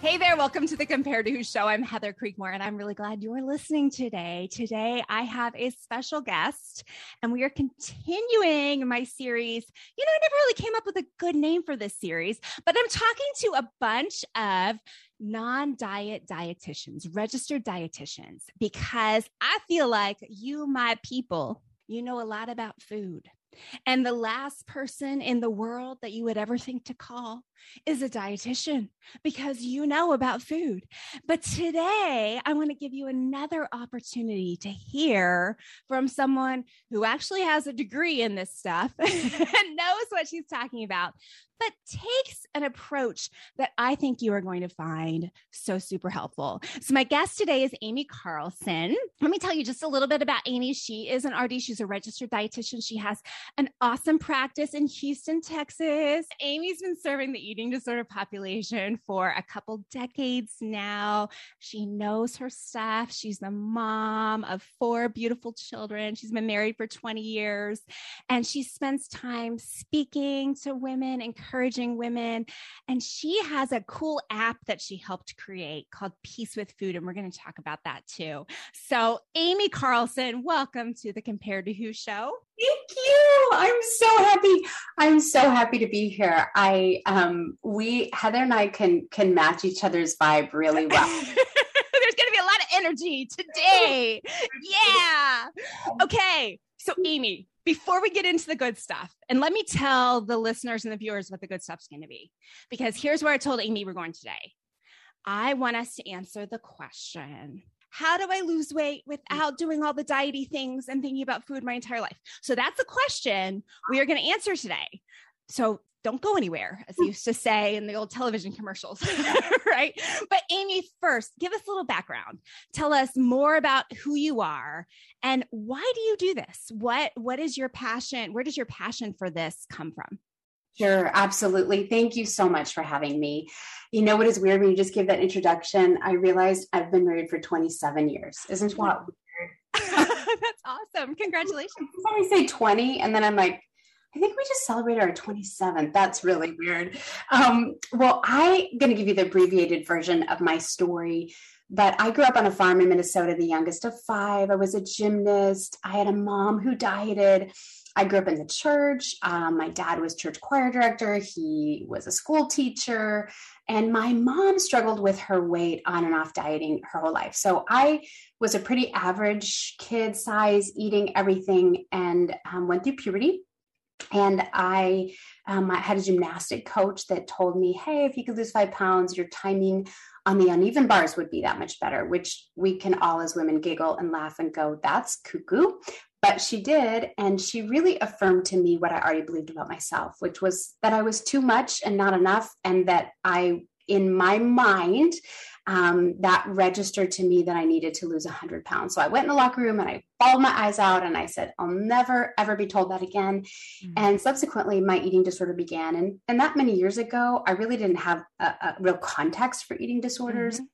Hey there, welcome to the Compare to Who show. I'm Heather Creekmore and I'm really glad you're listening today. Today I have a special guest and we are continuing my series. You know, I never really came up with a good name for this series, but I'm talking to a bunch of non diet dietitians, registered dietitians, because I feel like you, my people, you know a lot about food. And the last person in the world that you would ever think to call is a dietitian because you know about food. But today, I want to give you another opportunity to hear from someone who actually has a degree in this stuff and knows what she's talking about, but takes an approach that I think you are going to find so super helpful. So, my guest today is Amy Carlson. Let me tell you just a little bit about Amy. She is an RD, she's a registered dietitian. She has an awesome practice in Houston, Texas. Amy's been serving the eating disorder population for a couple decades now. She knows her stuff. She's the mom of four beautiful children. She's been married for 20 years and she spends time speaking to women, encouraging women. And she has a cool app that she helped create called Peace with Food. And we're going to talk about that too. So, Amy Carlson, welcome to the Compared to Who show. Thank you. I'm so happy. I'm so happy to be here. I um we Heather and I can can match each other's vibe really well. There's going to be a lot of energy today. yeah. Okay. So Amy, before we get into the good stuff, and let me tell the listeners and the viewers what the good stuff's going to be. Because here's where I told Amy we're going today. I want us to answer the question how do I lose weight without doing all the diety things and thinking about food my entire life? So that's the question we are going to answer today. So don't go anywhere, as they used to say in the old television commercials, right? But Amy, first, give us a little background. Tell us more about who you are and why do you do this? What what is your passion? Where does your passion for this come from? Sure, absolutely. Thank you so much for having me. You know what is weird when you just give that introduction? I realized I've been married for 27 years. Isn't that weird? That's awesome. Congratulations. I say 20, and then I'm like, I think we just celebrated our 27th. That's really weird. Um, well, I'm going to give you the abbreviated version of my story. But I grew up on a farm in Minnesota, the youngest of five. I was a gymnast. I had a mom who dieted. I grew up in the church. Um, my dad was church choir director. He was a school teacher. And my mom struggled with her weight on and off dieting her whole life. So I was a pretty average kid size, eating everything, and um, went through puberty. And I, um, I had a gymnastic coach that told me, hey, if you could lose five pounds, your timing on the uneven bars would be that much better, which we can all as women giggle and laugh and go, that's cuckoo but she did and she really affirmed to me what i already believed about myself which was that i was too much and not enough and that i in my mind um, that registered to me that i needed to lose 100 pounds so i went in the locker room and i bawled my eyes out and i said i'll never ever be told that again mm-hmm. and subsequently my eating disorder began and and that many years ago i really didn't have a, a real context for eating disorders mm-hmm.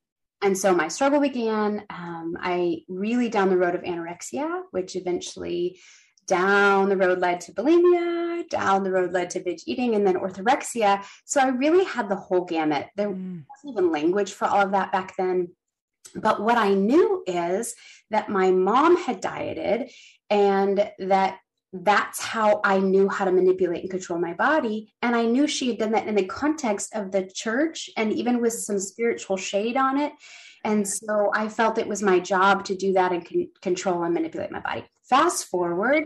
And so my struggle began. Um, I really down the road of anorexia, which eventually down the road led to bulimia, down the road led to binge eating, and then orthorexia. So I really had the whole gamut. There mm. wasn't even language for all of that back then. But what I knew is that my mom had dieted and that that's how I knew how to manipulate and control my body. And I knew she had done that in the context of the church and even with some spiritual shade on it. And so I felt it was my job to do that and con- control and manipulate my body. Fast forward,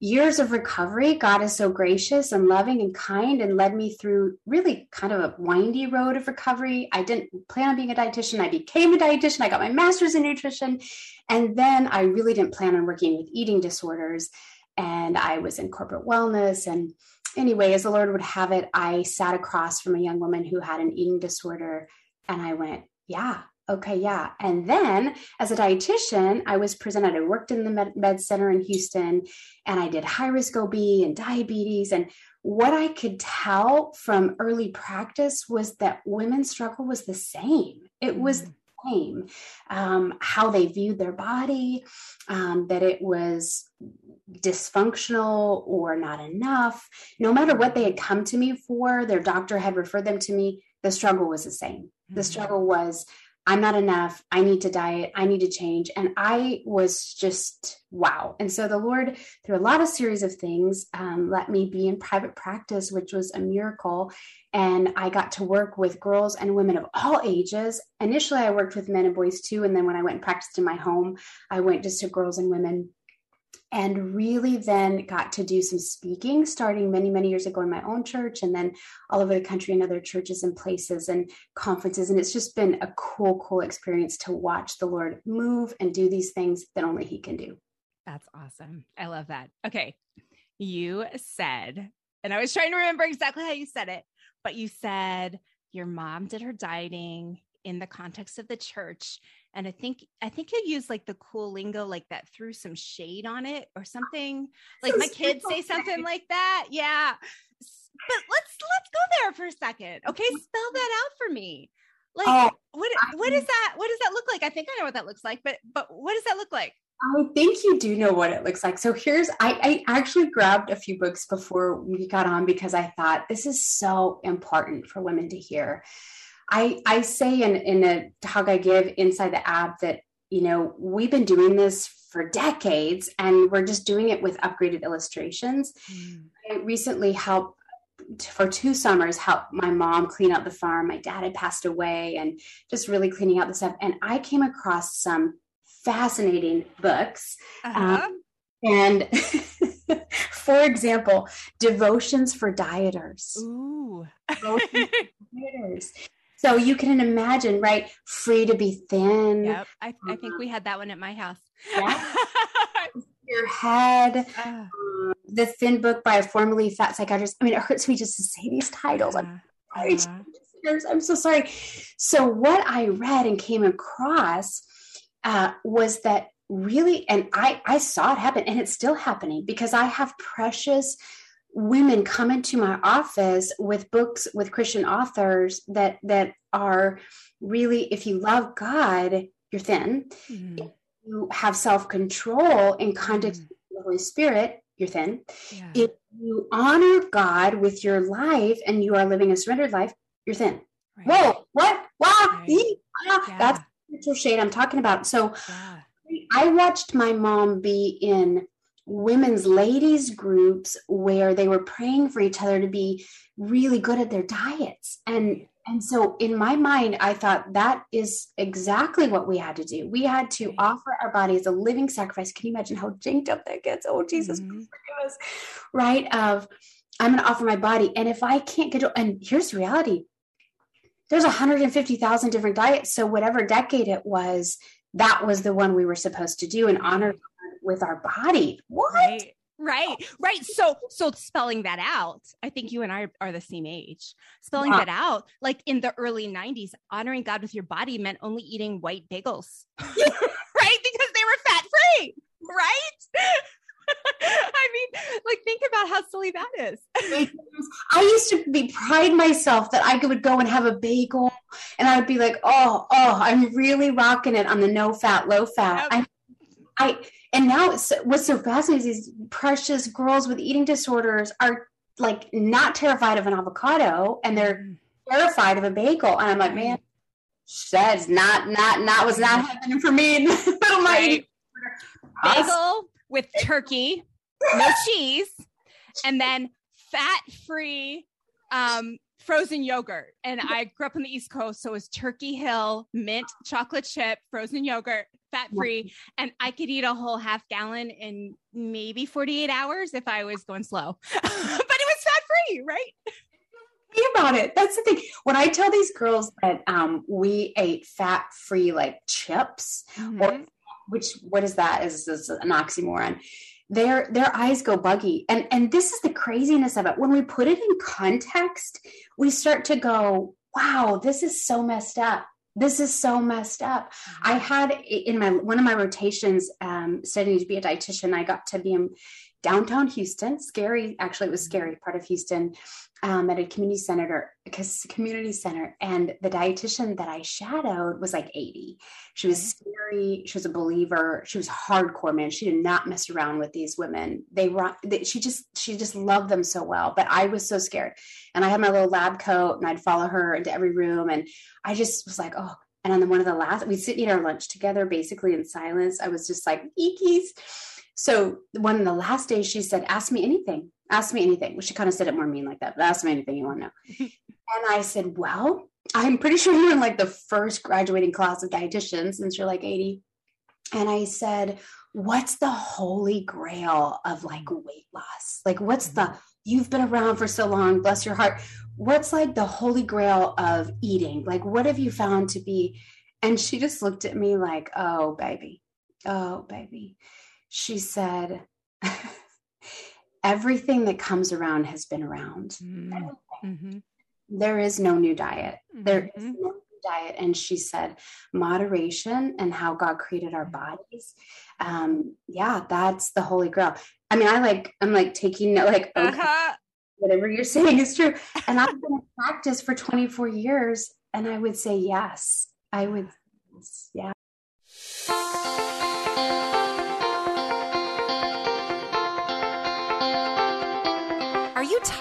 years of recovery, God is so gracious and loving and kind and led me through really kind of a windy road of recovery. I didn't plan on being a dietitian. I became a dietitian. I got my master's in nutrition. And then I really didn't plan on working with eating disorders and I was in corporate wellness. And anyway, as the Lord would have it, I sat across from a young woman who had an eating disorder, and I went, Yeah, okay, yeah. And then as a dietitian, I was presented, I worked in the med, med center in Houston, and I did high risk OB and diabetes. And what I could tell from early practice was that women's struggle was the same. It was mm. Same. Um, how they viewed their body, um, that it was dysfunctional or not enough. No matter what they had come to me for, their doctor had referred them to me, the struggle was the same. The mm-hmm. struggle was I'm not enough. I need to diet. I need to change. And I was just wow. And so the Lord, through a lot of series of things, um, let me be in private practice, which was a miracle. And I got to work with girls and women of all ages. Initially, I worked with men and boys too. And then when I went and practiced in my home, I went just to girls and women and really then got to do some speaking starting many many years ago in my own church and then all over the country in other churches and places and conferences. And it's just been a cool cool experience to watch the lord move and do these things that only he can do. That's awesome. I love that. Okay. You said and i was trying to remember exactly how you said it but you said your mom did her dieting in the context of the church and i think i think you use like the cool lingo like that threw some shade on it or something. Like my kids say something like that. Yeah. But let's let's go there for a second. Okay mm-hmm. spell that out for me. Like oh, what what is that what does that look like? I think i know what that looks like but but what does that look like? I think you do know what it looks like. So here's I, I actually grabbed a few books before we got on because I thought this is so important for women to hear. I, I say in, in a talk I give inside the app that, you know, we've been doing this for decades and we're just doing it with upgraded illustrations. Mm. I recently helped for two summers help my mom clean out the farm. My dad had passed away and just really cleaning out the stuff. And I came across some fascinating books. Uh-huh. Um, and for example, devotions for dieters. Ooh. Devotions for dieters. So you can imagine, right? Free to be thin. Yep. I, I think we had that one at my house. Yeah. Your head. Uh, the Thin Book by a formerly fat psychiatrist. I mean, it hurts me just to say these titles. I'm sorry. Uh, I'm so sorry. So, what I read and came across uh, was that really, and I, I saw it happen, and it's still happening because I have precious women come into my office with books with christian authors that that are really if you love god you're thin mm-hmm. you have self-control in context mm-hmm. of the holy spirit you're thin yeah. if you honor god with your life and you are living a surrendered life you're thin right. whoa what wow right. ah, yeah. that's spiritual shade i'm talking about so yeah. i watched my mom be in women's ladies groups where they were praying for each other to be really good at their diets. And and so in my mind i thought that is exactly what we had to do. We had to offer our body as a living sacrifice. Can you imagine how jinked up that gets? Oh jesus mm-hmm. right? Of i'm going to offer my body and if i can't get and here's the reality. There's 150,000 different diets. So whatever decade it was that was the one we were supposed to do and honor with our body. What? Right. Right, right. So, so spelling that out, I think you and I are the same age. Spelling that out, like in the early 90s, honoring God with your body meant only eating white bagels, right? Because they were fat free, right? I mean, like, think about how silly that is. I used to be pride myself that I would go and have a bagel, and I would be like, "Oh, oh, I'm really rocking it on the no fat, low fat." Yep. I, I and now what's so fascinating is these precious girls with eating disorders are like not terrified of an avocado and they're mm. terrified of a bagel. And I'm like, man, that's not not not was not happening for me in the middle of my bagel with turkey no cheese, and then fat free um, frozen yogurt. And I grew up on the East Coast, so it was Turkey Hill mint chocolate chip frozen yogurt, fat free, and I could eat a whole half gallon in maybe 48 hours if I was going slow. but it was fat free, right? about it. That's the thing. When I tell these girls that um, we ate fat free like chips, mm-hmm. or which what is that? Is this an oxymoron? Their their eyes go buggy, and and this is the craziness of it. When we put it in context, we start to go, "Wow, this is so messed up." This is so messed up. I mm-hmm. had in my one of my rotations um, studying to be a dietitian. I got to be in downtown Houston. Scary, actually, it was scary part of Houston um, at a community center, community center, and the dietitian that I shadowed was like 80. She was scary. She was a believer. She was hardcore, man. She did not mess around with these women. They were. They, she just she just loved them so well. But I was so scared, and I had my little lab coat, and I'd follow her into every room, and I just was like, oh. And on the one of the last, we'd sit and eat our lunch together, basically in silence. I was just like, eekies. So one of the last days, she said, "Ask me anything." Ask me anything. Well, she kind of said it more mean like that, but ask me anything you want to know. and I said, well, I'm pretty sure you're in like the first graduating class of dietitians since you're like 80. And I said, what's the holy grail of like mm. weight loss? Like, what's the, mm-hmm. you've been around for so long, bless your heart. What's like the holy grail of eating? Like, what have you found to be? And she just looked at me like, oh, baby, oh, baby. She said, everything that comes around has been around. Mm-hmm. mm-hmm. There is no new diet. Mm-hmm. There is no new diet. And she said, moderation and how God created our bodies. Um, yeah, that's the holy grail. I mean, I like, I'm like taking like, okay, uh-huh. whatever you're saying is true. And I've been in practice for 24 years. And I would say, yes, I would, yeah.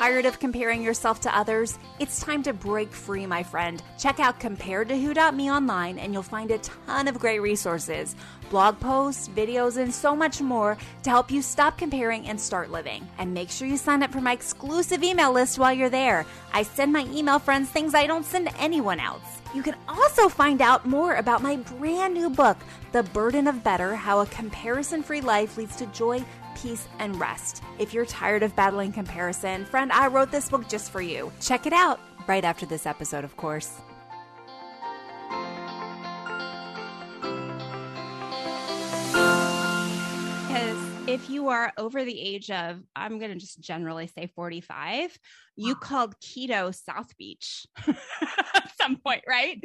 Tired of comparing yourself to others? It's time to break free, my friend. Check out comparedtowho.me online and you'll find a ton of great resources, blog posts, videos, and so much more to help you stop comparing and start living. And make sure you sign up for my exclusive email list while you're there. I send my email friends things I don't send anyone else. You can also find out more about my brand new book, The Burden of Better How a Comparison Free Life Leads to Joy, peace, and rest. If you're tired of battling comparison, friend, I wrote this book just for you. Check it out right after this episode, of course. If you are over the age of, I'm going to just generally say 45, you called keto South Beach at some point, right?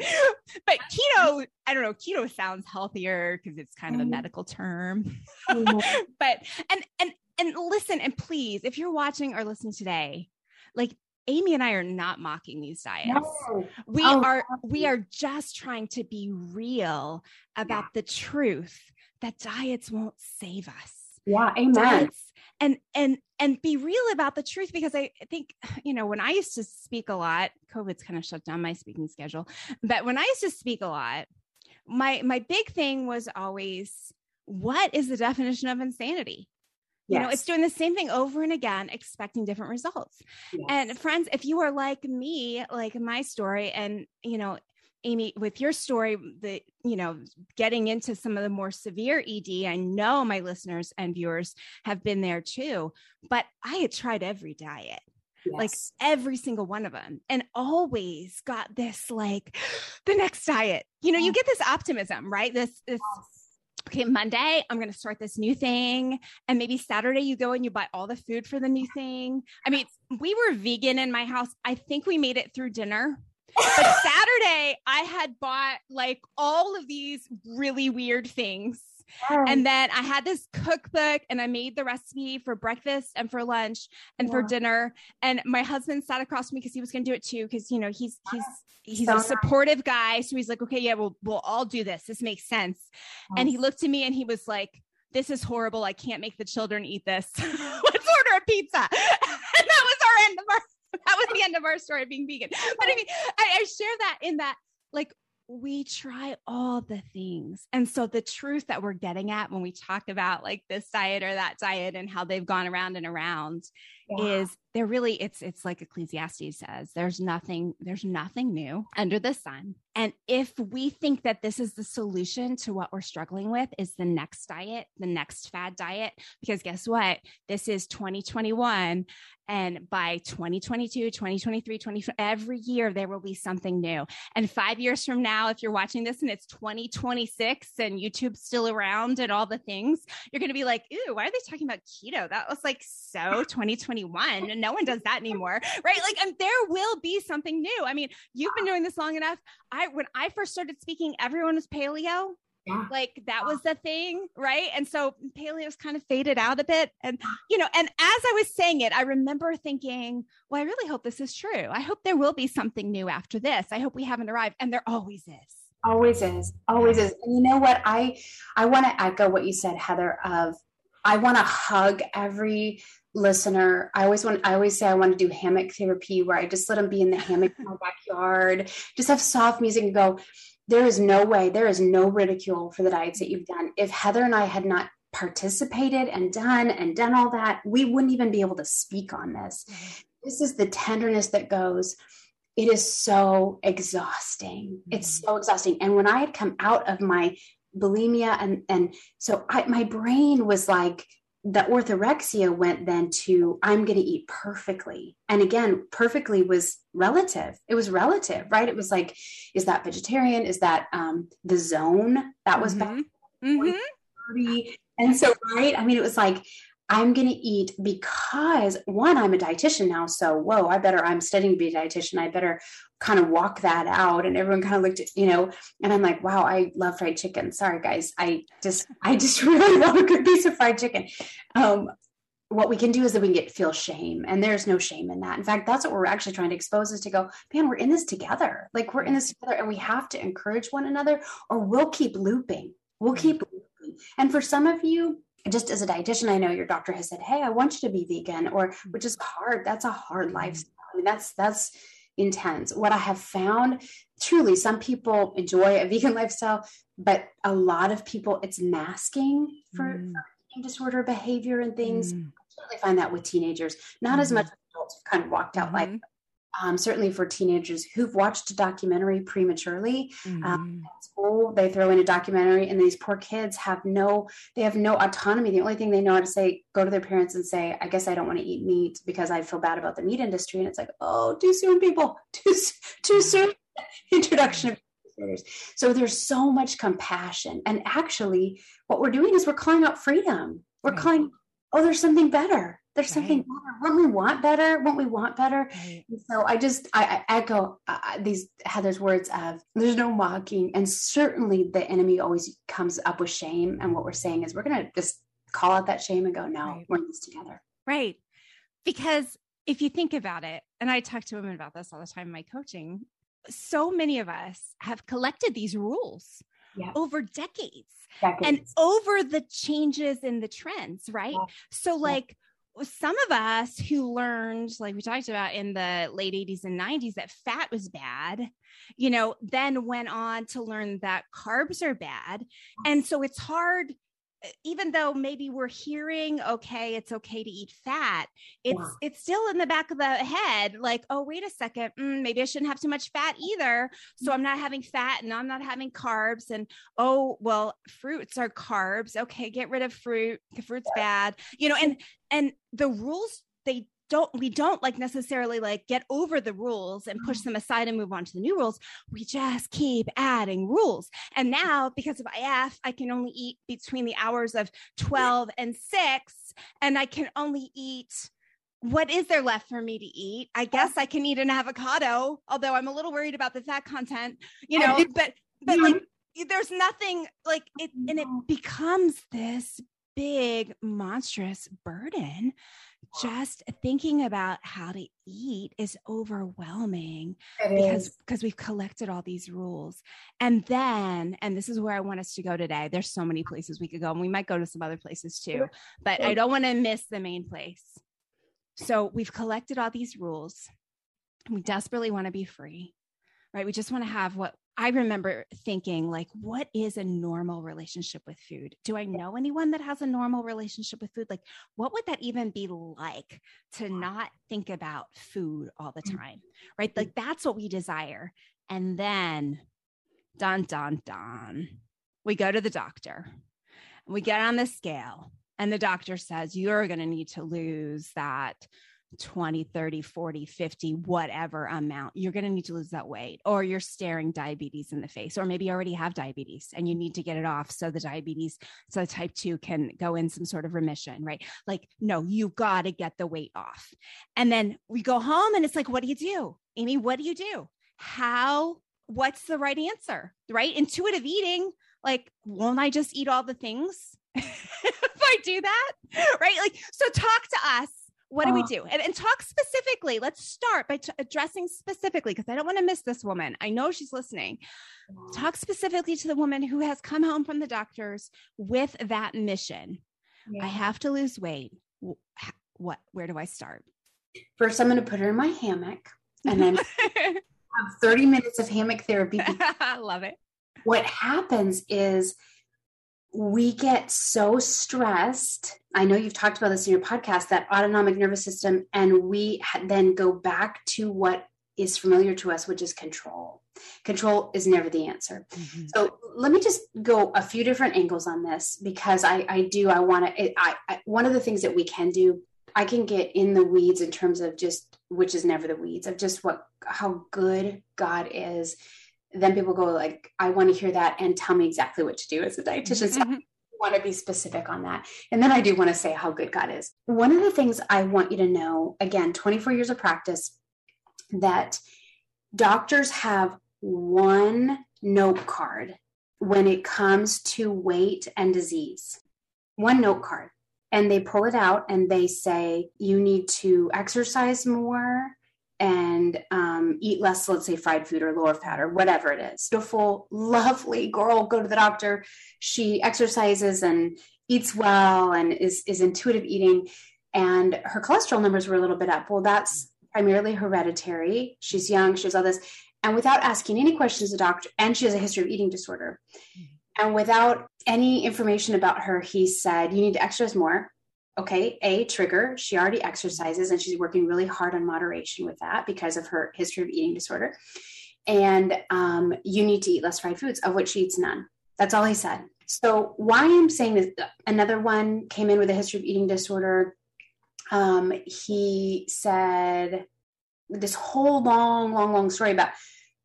But keto, I don't know, keto sounds healthier because it's kind of a mm-hmm. medical term. Mm-hmm. but, and, and, and listen, and please, if you're watching or listening today, like Amy and I are not mocking these diets. No. We oh, are we are just trying to be real about yeah. the truth that diets won't save us. Yeah, amen. and and and be real about the truth because I think you know when I used to speak a lot, COVID's kind of shut down my speaking schedule. But when I used to speak a lot, my my big thing was always what is the definition of insanity? Yes. You know, it's doing the same thing over and again, expecting different results. Yes. And friends, if you are like me, like my story, and you know, Amy, with your story, the you know, getting into some of the more severe ED, I know my listeners and viewers have been there too. But I had tried every diet, yes. like every single one of them, and always got this like the next diet. You know, you get this optimism, right? This this okay, Monday, I'm going to start this new thing. And maybe Saturday, you go and you buy all the food for the new thing. I mean, we were vegan in my house. I think we made it through dinner but Saturday, I had bought like all of these really weird things. And then I had this cookbook and I made the recipe for breakfast and for lunch and yeah. for dinner. And my husband sat across from me because he was going to do it too. Cause you know, he's, he's, he's so a supportive nice. guy. So he's like, okay, yeah, we'll, we'll all do this. This makes sense. Yes. And he looked at me and he was like, this is horrible. I can't make the children eat this. Let's order a pizza. and that was our end of our that was the end of our story being vegan. But I mean, I, I share that in that, like, we try all the things. And so the truth that we're getting at when we talk about like this diet or that diet and how they've gone around and around yeah. is they're really it's it's like ecclesiastes says there's nothing there's nothing new under the sun. And if we think that this is the solution to what we're struggling with is the next diet the next fad diet because guess what? This is 2021 and by 2022 2023 20 every year there will be something new. And 5 years from now if you're watching this and it's 2026 and YouTube's still around and all the things you're going to be like ooh why are they talking about keto? That was like so 2021 and no one does that anymore, right? Like, and there will be something new. I mean, you've been doing this long enough. I when I first started speaking, everyone was paleo. Yeah. Like that was the thing, right? And so paleo's kind of faded out a bit. And, you know, and as I was saying it, I remember thinking, well, I really hope this is true. I hope there will be something new after this. I hope we haven't arrived. And there always is. Always is. Always is. And you know what? I I want to echo what you said, Heather, of I want to hug every listener. I always want, I always say I want to do hammock therapy where I just let them be in the hammock in my backyard, just have soft music and go, there is no way, there is no ridicule for the diets that you've done. If Heather and I had not participated and done and done all that, we wouldn't even be able to speak on this. This is the tenderness that goes, it is so exhausting. It's mm-hmm. so exhausting. And when I had come out of my bulimia and and so I, my brain was like the orthorexia went then to I'm going to eat perfectly. And again, perfectly was relative. It was relative, right? It was like, is that vegetarian? Is that um, the zone that was mm-hmm. back? Mm-hmm. And so, right? I mean, it was like I'm going to eat because one, I'm a dietitian now. So, whoa, I better, I'm studying to be a dietitian. I better kind of walk that out. And everyone kind of looked at, you know, and I'm like, wow, I love fried chicken. Sorry, guys. I just, I just really love a good piece of fried chicken. Um, what we can do is that we can get feel shame and there's no shame in that in fact that's what we're actually trying to expose is to go man we're in this together like we're in this together and we have to encourage one another or we'll keep looping we'll keep looping and for some of you just as a dietitian, I know your doctor has said, Hey, I want you to be vegan, or which is hard. That's a hard mm-hmm. lifestyle. I mean, that's that's intense. What I have found truly, some people enjoy a vegan lifestyle, but a lot of people it's masking for, mm. for disorder behavior and things. Mm. I certainly find that with teenagers, not mm-hmm. as much adults kind of walked out mm-hmm. like um, certainly for teenagers who've watched a documentary prematurely. Um, mm-hmm. Um, school, they throw in a documentary, and these poor kids have no, they have no autonomy. The only thing they know how to say, go to their parents and say, "I guess I don't want to eat meat because I feel bad about the meat industry." And it's like, oh, too soon, people, too too soon. Introduction of so there's so much compassion, and actually, what we're doing is we're calling out freedom. We're right. calling, oh, there's something better there's something better. Won't we want better? Won't we want better? Right. So I just I, I echo uh, these Heather's words of there's no mocking, and certainly the enemy always comes up with shame. And what we're saying is we're gonna just call out that shame and go, no, right. we're in this together. Right. Because if you think about it, and I talk to women about this all the time in my coaching, so many of us have collected these rules yeah. over decades, decades, and over the changes in the trends, right? So, like, some of us who learned, like we talked about in the late 80s and 90s, that fat was bad, you know, then went on to learn that carbs are bad. And so it's hard even though maybe we're hearing okay it's okay to eat fat it's yeah. it's still in the back of the head like oh wait a second mm, maybe i shouldn't have too much fat either. So i'm not having fat and i'm not having carbs and oh well fruits are carbs. Okay get rid of fruit. The fruit's bad. You know and and the rules they don't we don't like necessarily like get over the rules and push mm-hmm. them aside and move on to the new rules. We just keep adding rules. And now because of if i can only eat between the hours of 12 and 6 and i can only eat what is there left for me to eat? I guess i can eat an avocado although i'm a little worried about the fat content you know but but like there's nothing like it and it becomes this big monstrous burden just thinking about how to eat is overwhelming it because is. because we've collected all these rules. And then and this is where i want us to go today. There's so many places we could go and we might go to some other places too but i don't want to miss the main place. So we've collected all these rules. We desperately want to be free right? We just want to have what I remember thinking, like, what is a normal relationship with food? Do I know anyone that has a normal relationship with food? Like, what would that even be like to not think about food all the Mm. time? Right. Like, that's what we desire. And then, dun, dun, dun, we go to the doctor, we get on the scale, and the doctor says, you're going to need to lose that 20, 30, 40, 50, whatever amount, you're going to need to lose that weight, or you're staring diabetes in the face, or maybe you already have diabetes and you need to get it off so the diabetes, so type 2 can go in some sort of remission, right? Like, no, you got to get the weight off. And then we go home and it's like, what do you do? Amy, what do you do? How, what's the right answer, right? Intuitive eating, like, won't I just eat all the things? if I do that, right? Like, so talk to us what do we do? And, and, talk specifically let's start by t- addressing specifically because i don't want to miss this woman. I know she's listening. Talk specifically to the woman who has come home from the doctors with that mission. Yeah. i have to lose weight. What where do i start? First i'm going to put her in my hammock and then have 30 minutes of hammock therapy. I love it. What happens is we get so stressed. I know you've talked about this in your podcast, that autonomic nervous system, and we then go back to what is familiar to us, which is control. Control is never the answer. Mm-hmm. So let me just go a few different angles on this because I, I do, I want to, I, I, one of the things that we can do, I can get in the weeds in terms of just, which is never the weeds, of just what, how good God is then people go like i want to hear that and tell me exactly what to do as a dietitian. So mm-hmm. i want to be specific on that. And then i do want to say how good god is. One of the things i want you to know again 24 years of practice that doctors have one note card when it comes to weight and disease. One note card. And they pull it out and they say you need to exercise more and um, eat less, let's say fried food or lower fat or whatever it is. Beautiful, lovely girl, go to the doctor. She exercises and eats well and is, is intuitive eating. And her cholesterol numbers were a little bit up. Well, that's primarily hereditary. She's young, she has all this. And without asking any questions, the doctor, and she has a history of eating disorder. And without any information about her, he said, You need to exercise more okay, a trigger. She already exercises and she's working really hard on moderation with that because of her history of eating disorder. And um, you need to eat less fried foods, of which she eats none. That's all he said. So, why I'm saying this, another one came in with a history of eating disorder. Um, he said this whole long, long, long story about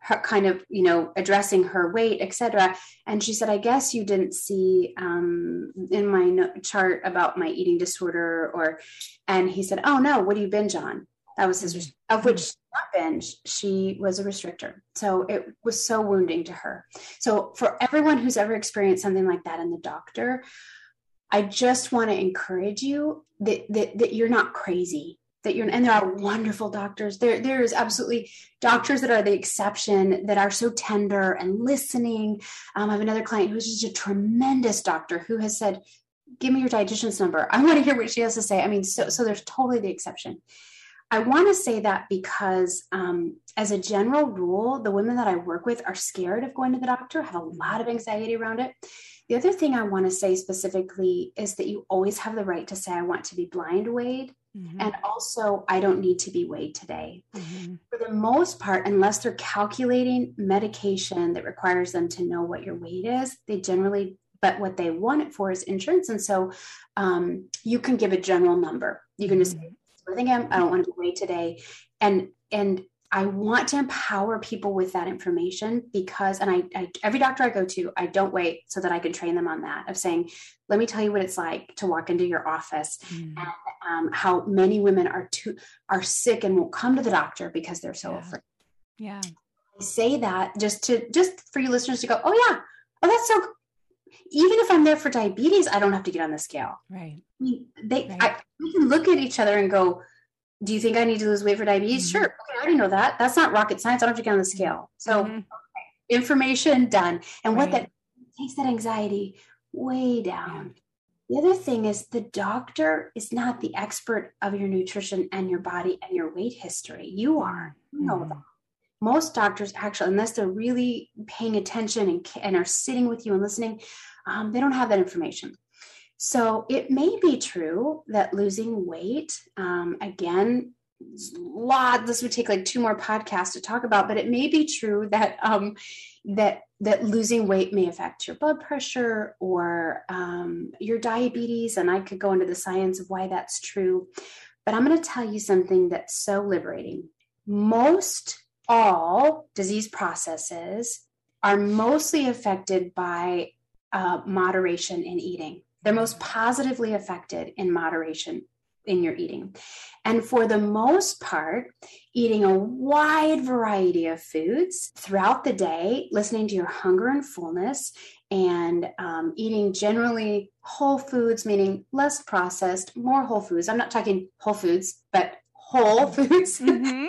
her kind of you know addressing her weight etc and she said i guess you didn't see um, in my no- chart about my eating disorder or and he said oh no what do you binge on? That was his mm-hmm. of which not binge. She was a restrictor. So it was so wounding to her. So for everyone who's ever experienced something like that in the doctor i just want to encourage you that, that that you're not crazy that you're and there are wonderful doctors. There there is absolutely doctors that are the exception that are so tender and listening. Um, i have another client who's just a tremendous doctor who has said give me your dietitian's number. I want to hear what she has to say. I mean so so there's totally the exception. I want to say that because um, as a general rule the women that i work with are scared of going to the doctor have a lot of anxiety around it the other thing I want to say specifically is that you always have the right to say, I want to be blind weighed. Mm-hmm. And also, I don't need to be weighed today. Mm-hmm. For the most part, unless they're calculating medication that requires them to know what your weight is, they generally, but what they want it for is insurance. And so um, you can give a general number. You can just say, I think I'm, I don't want to be weighed today. And, and I want to empower people with that information because, and I, I, every doctor I go to, I don't wait so that I can train them on that of saying, let me tell you what it's like to walk into your office mm. and um, how many women are too are sick and won't come to the doctor because they're so yeah. afraid. Yeah, I say that just to just for you listeners to go, oh yeah, oh that's so. Even if I'm there for diabetes, I don't have to get on the scale. Right. I mean, they, right. I, we can look at each other and go, do you think I need to lose weight for diabetes? Mm-hmm. Sure. Okay, I already know that. That's not rocket science. I don't have to get on the scale. So mm-hmm. okay, information done. And right. what that takes that anxiety way down. Yeah. The other thing is the doctor is not the expert of your nutrition and your body and your weight history. You are. You know mm-hmm. that. most doctors actually, unless they're really paying attention and, and are sitting with you and listening, um, they don't have that information. So it may be true that losing weight, um, again, lot this would take like two more podcasts to talk about but it may be true that um that that losing weight may affect your blood pressure or um, your diabetes and i could go into the science of why that's true but i'm going to tell you something that's so liberating most all disease processes are mostly affected by uh, moderation in eating. They're most positively affected in moderation in your eating. And for the most part, eating a wide variety of foods throughout the day, listening to your hunger and fullness, and um, eating generally whole foods, meaning less processed, more whole foods. I'm not talking whole foods, but whole foods. Mm-hmm.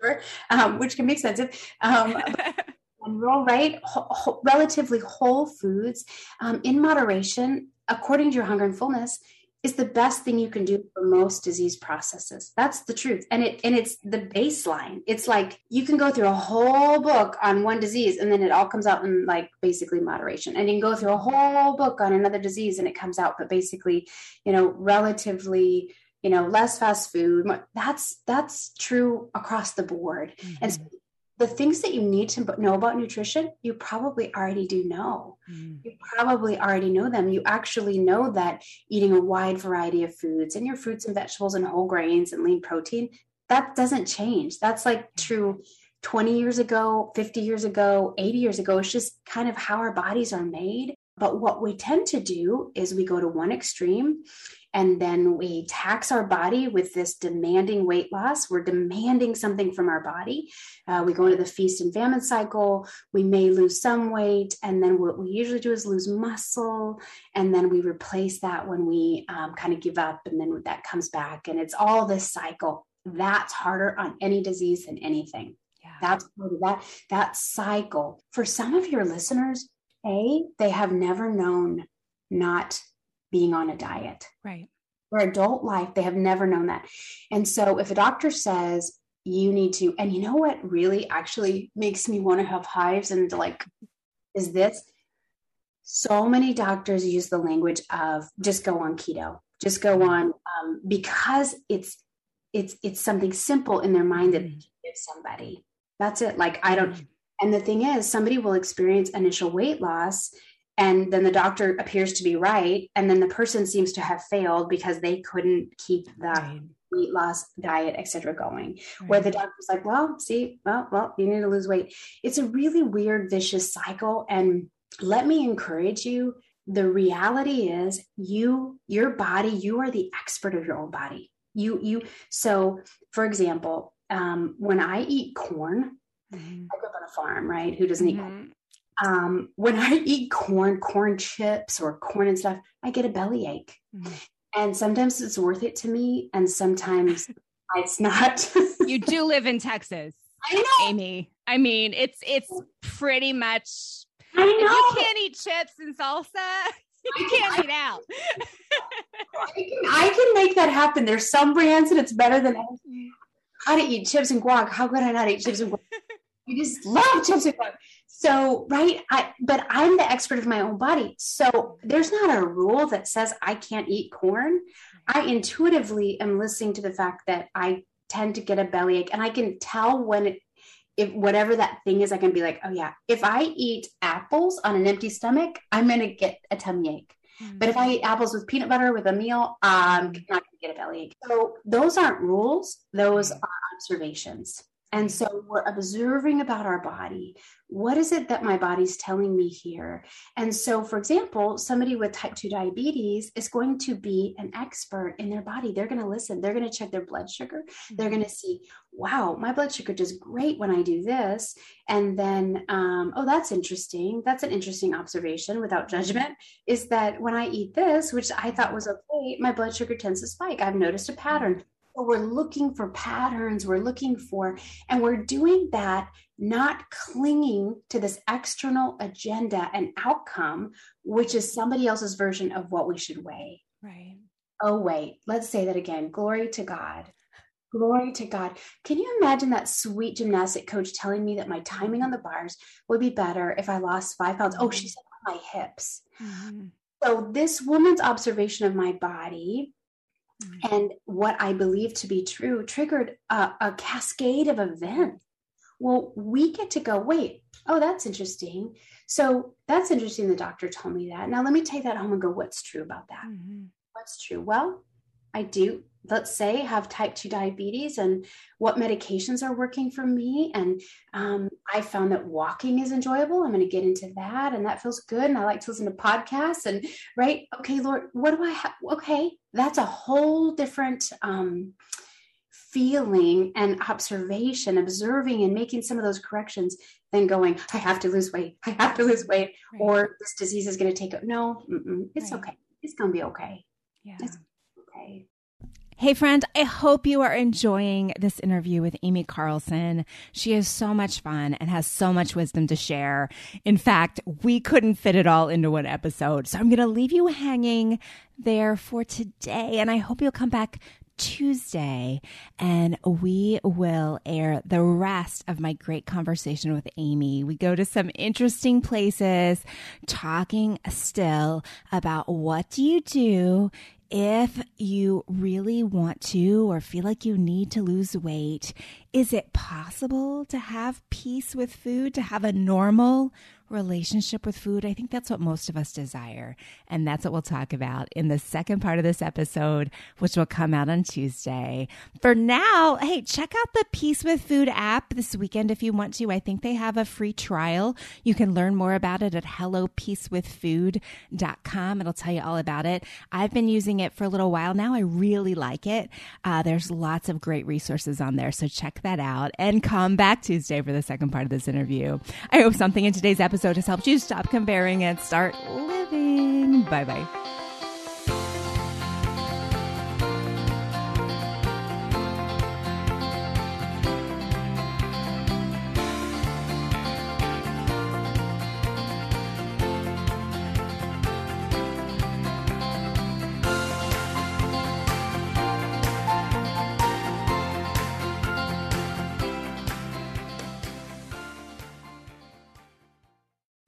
um, which can be expensive. Um, real, right? Ho- relatively whole foods um, in moderation, according to your hunger and fullness, is the best thing you can do for most disease processes. That's the truth. And it and it's the baseline. It's like you can go through a whole book on one disease and then it all comes out in like basically moderation. And you can go through a whole book on another disease and it comes out, but basically, you know, relatively you know less fast food that's that's true across the board mm-hmm. and so the things that you need to know about nutrition you probably already do know. Mm. you probably already know them. You actually know that eating a wide variety of foods and your fruits and vegetables and whole grains and lean protein that doesn't change. That's like true 20 years ago 50 years ago 80 years ago. It's just kind of how our bodies are made but what we tend to do is we go to one extreme and then we tax our body with this demanding weight loss. We're demanding something from our body. Uh, we go into the feast and famine cycle. We may lose some weight. And then what we usually do is lose muscle. And then we replace that when we um, kind of give up. And then that comes back. And it's all this cycle. That's harder on any disease than anything. Yeah. That's that that cycle. For some of your listeners, A, they have never known not being on a diet. Right. For adult life, they have never known that. And so if a doctor says you need to, and you know what really actually makes me want to have hives and like, is this so many doctors use the language of just go on keto, just go mm-hmm. on um, because it's it's it's something simple in their mind that mm-hmm. give somebody. That's it. Like I don't. And the thing is, somebody will experience initial weight loss and then the doctor appears to be right and then the person seems to have failed because they couldn't keep that right. weight loss diet etc going right. where the doctor's like well see well well you need to lose weight it's a really weird vicious cycle and let me encourage you the reality is you your body you are the expert of your own body you you so for example um, when i eat corn mm-hmm. i grew up on a farm right who doesn't mm-hmm. eat corn um, when I eat corn, corn chips or corn and stuff, I get a bellyache. Mm-hmm. And sometimes it's worth it to me, and sometimes it's not. you do live in Texas. I know. Amy. I mean, it's it's pretty much I know. you can't eat chips and salsa, you can't eat out. I, can, I can make that happen. There's some brands and it's better than mm. how to eat chips and guac. How could I not eat chips and guac? I just love chips and guac. So, right, I but I'm the expert of my own body. So there's not a rule that says I can't eat corn. I intuitively am listening to the fact that I tend to get a bellyache and I can tell when it if whatever that thing is, I can be like, oh yeah, if I eat apples on an empty stomach, I'm gonna get a tummy ache. Mm-hmm. But if I eat apples with peanut butter with a meal, I'm not gonna get a bellyache. So those aren't rules; those are observations. And so we're observing about our body. What is it that my body's telling me here? And so, for example, somebody with type 2 diabetes is going to be an expert in their body. They're going to listen, they're going to check their blood sugar. They're going to see, wow, my blood sugar does great when I do this. And then, um, oh, that's interesting. That's an interesting observation without judgment is that when I eat this, which I thought was okay, my blood sugar tends to spike. I've noticed a pattern we're looking for patterns, we're looking for, and we're doing that not clinging to this external agenda and outcome, which is somebody else's version of what we should weigh. Right. Oh, wait, let's say that again. Glory to God. Glory to God. Can you imagine that sweet gymnastic coach telling me that my timing on the bars would be better if I lost five pounds? Oh, she mm-hmm. said my hips. Mm-hmm. So, this woman's observation of my body mm-hmm. and what I believe to be true triggered a, a cascade of events. Well, we get to go, wait, oh, that's interesting. So, that's interesting. The doctor told me that. Now, let me take that home and go, what's true about that? Mm-hmm. What's true? Well, I do let's say have type 2 diabetes and what medications are working for me. And um, i found that walking is enjoyable. I'm going to get into that and that feels good and i like to listen to podcasts and right? Okay lord what do i have okay that's a whole different um, feeling and observation observing and making some of those corrections than going i have to lose weight. I have to lose weight right. or this disease is going to take up no it's right. okay. It's going to be okay. Yeah. It's okay Hey, friend, I hope you are enjoying this interview with Amy Carlson. She is so much fun and has so much wisdom to share. In fact, we couldn't fit it all into one episode. So I'm going to leave you hanging there for today. And I hope you'll come back Tuesday and we will air the rest of my great conversation with Amy. We go to some interesting places talking still about what do you do if you really want to or feel like you need to lose weight, is it possible to have peace with food, to have a normal relationship with food. I think that's what most of us desire. And that's what we'll talk about in the second part of this episode, which will come out on Tuesday. For now, hey, check out the Peace with Food app this weekend if you want to. I think they have a free trial. You can learn more about it at hellopeacewithfood.com. It'll tell you all about it. I've been using it for a little while now. I really like it. Uh, there's lots of great resources on there. So check that out and come back Tuesday for the second part of this interview. I hope something in today's episode episode has helped you stop comparing and start living. Bye bye.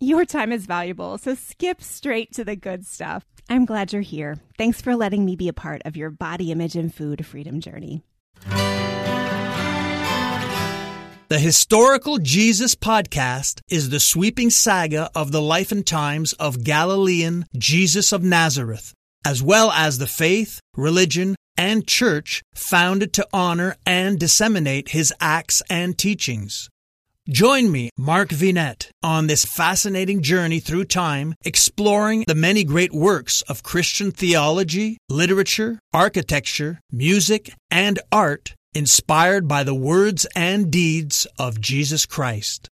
Your time is valuable, so skip straight to the good stuff. I'm glad you're here. Thanks for letting me be a part of your body image and food freedom journey. The Historical Jesus Podcast is the sweeping saga of the life and times of Galilean Jesus of Nazareth, as well as the faith, religion, and church founded to honor and disseminate his acts and teachings. Join me, Mark Vinet, on this fascinating journey through time, exploring the many great works of Christian theology, literature, architecture, music, and art inspired by the words and deeds of Jesus Christ.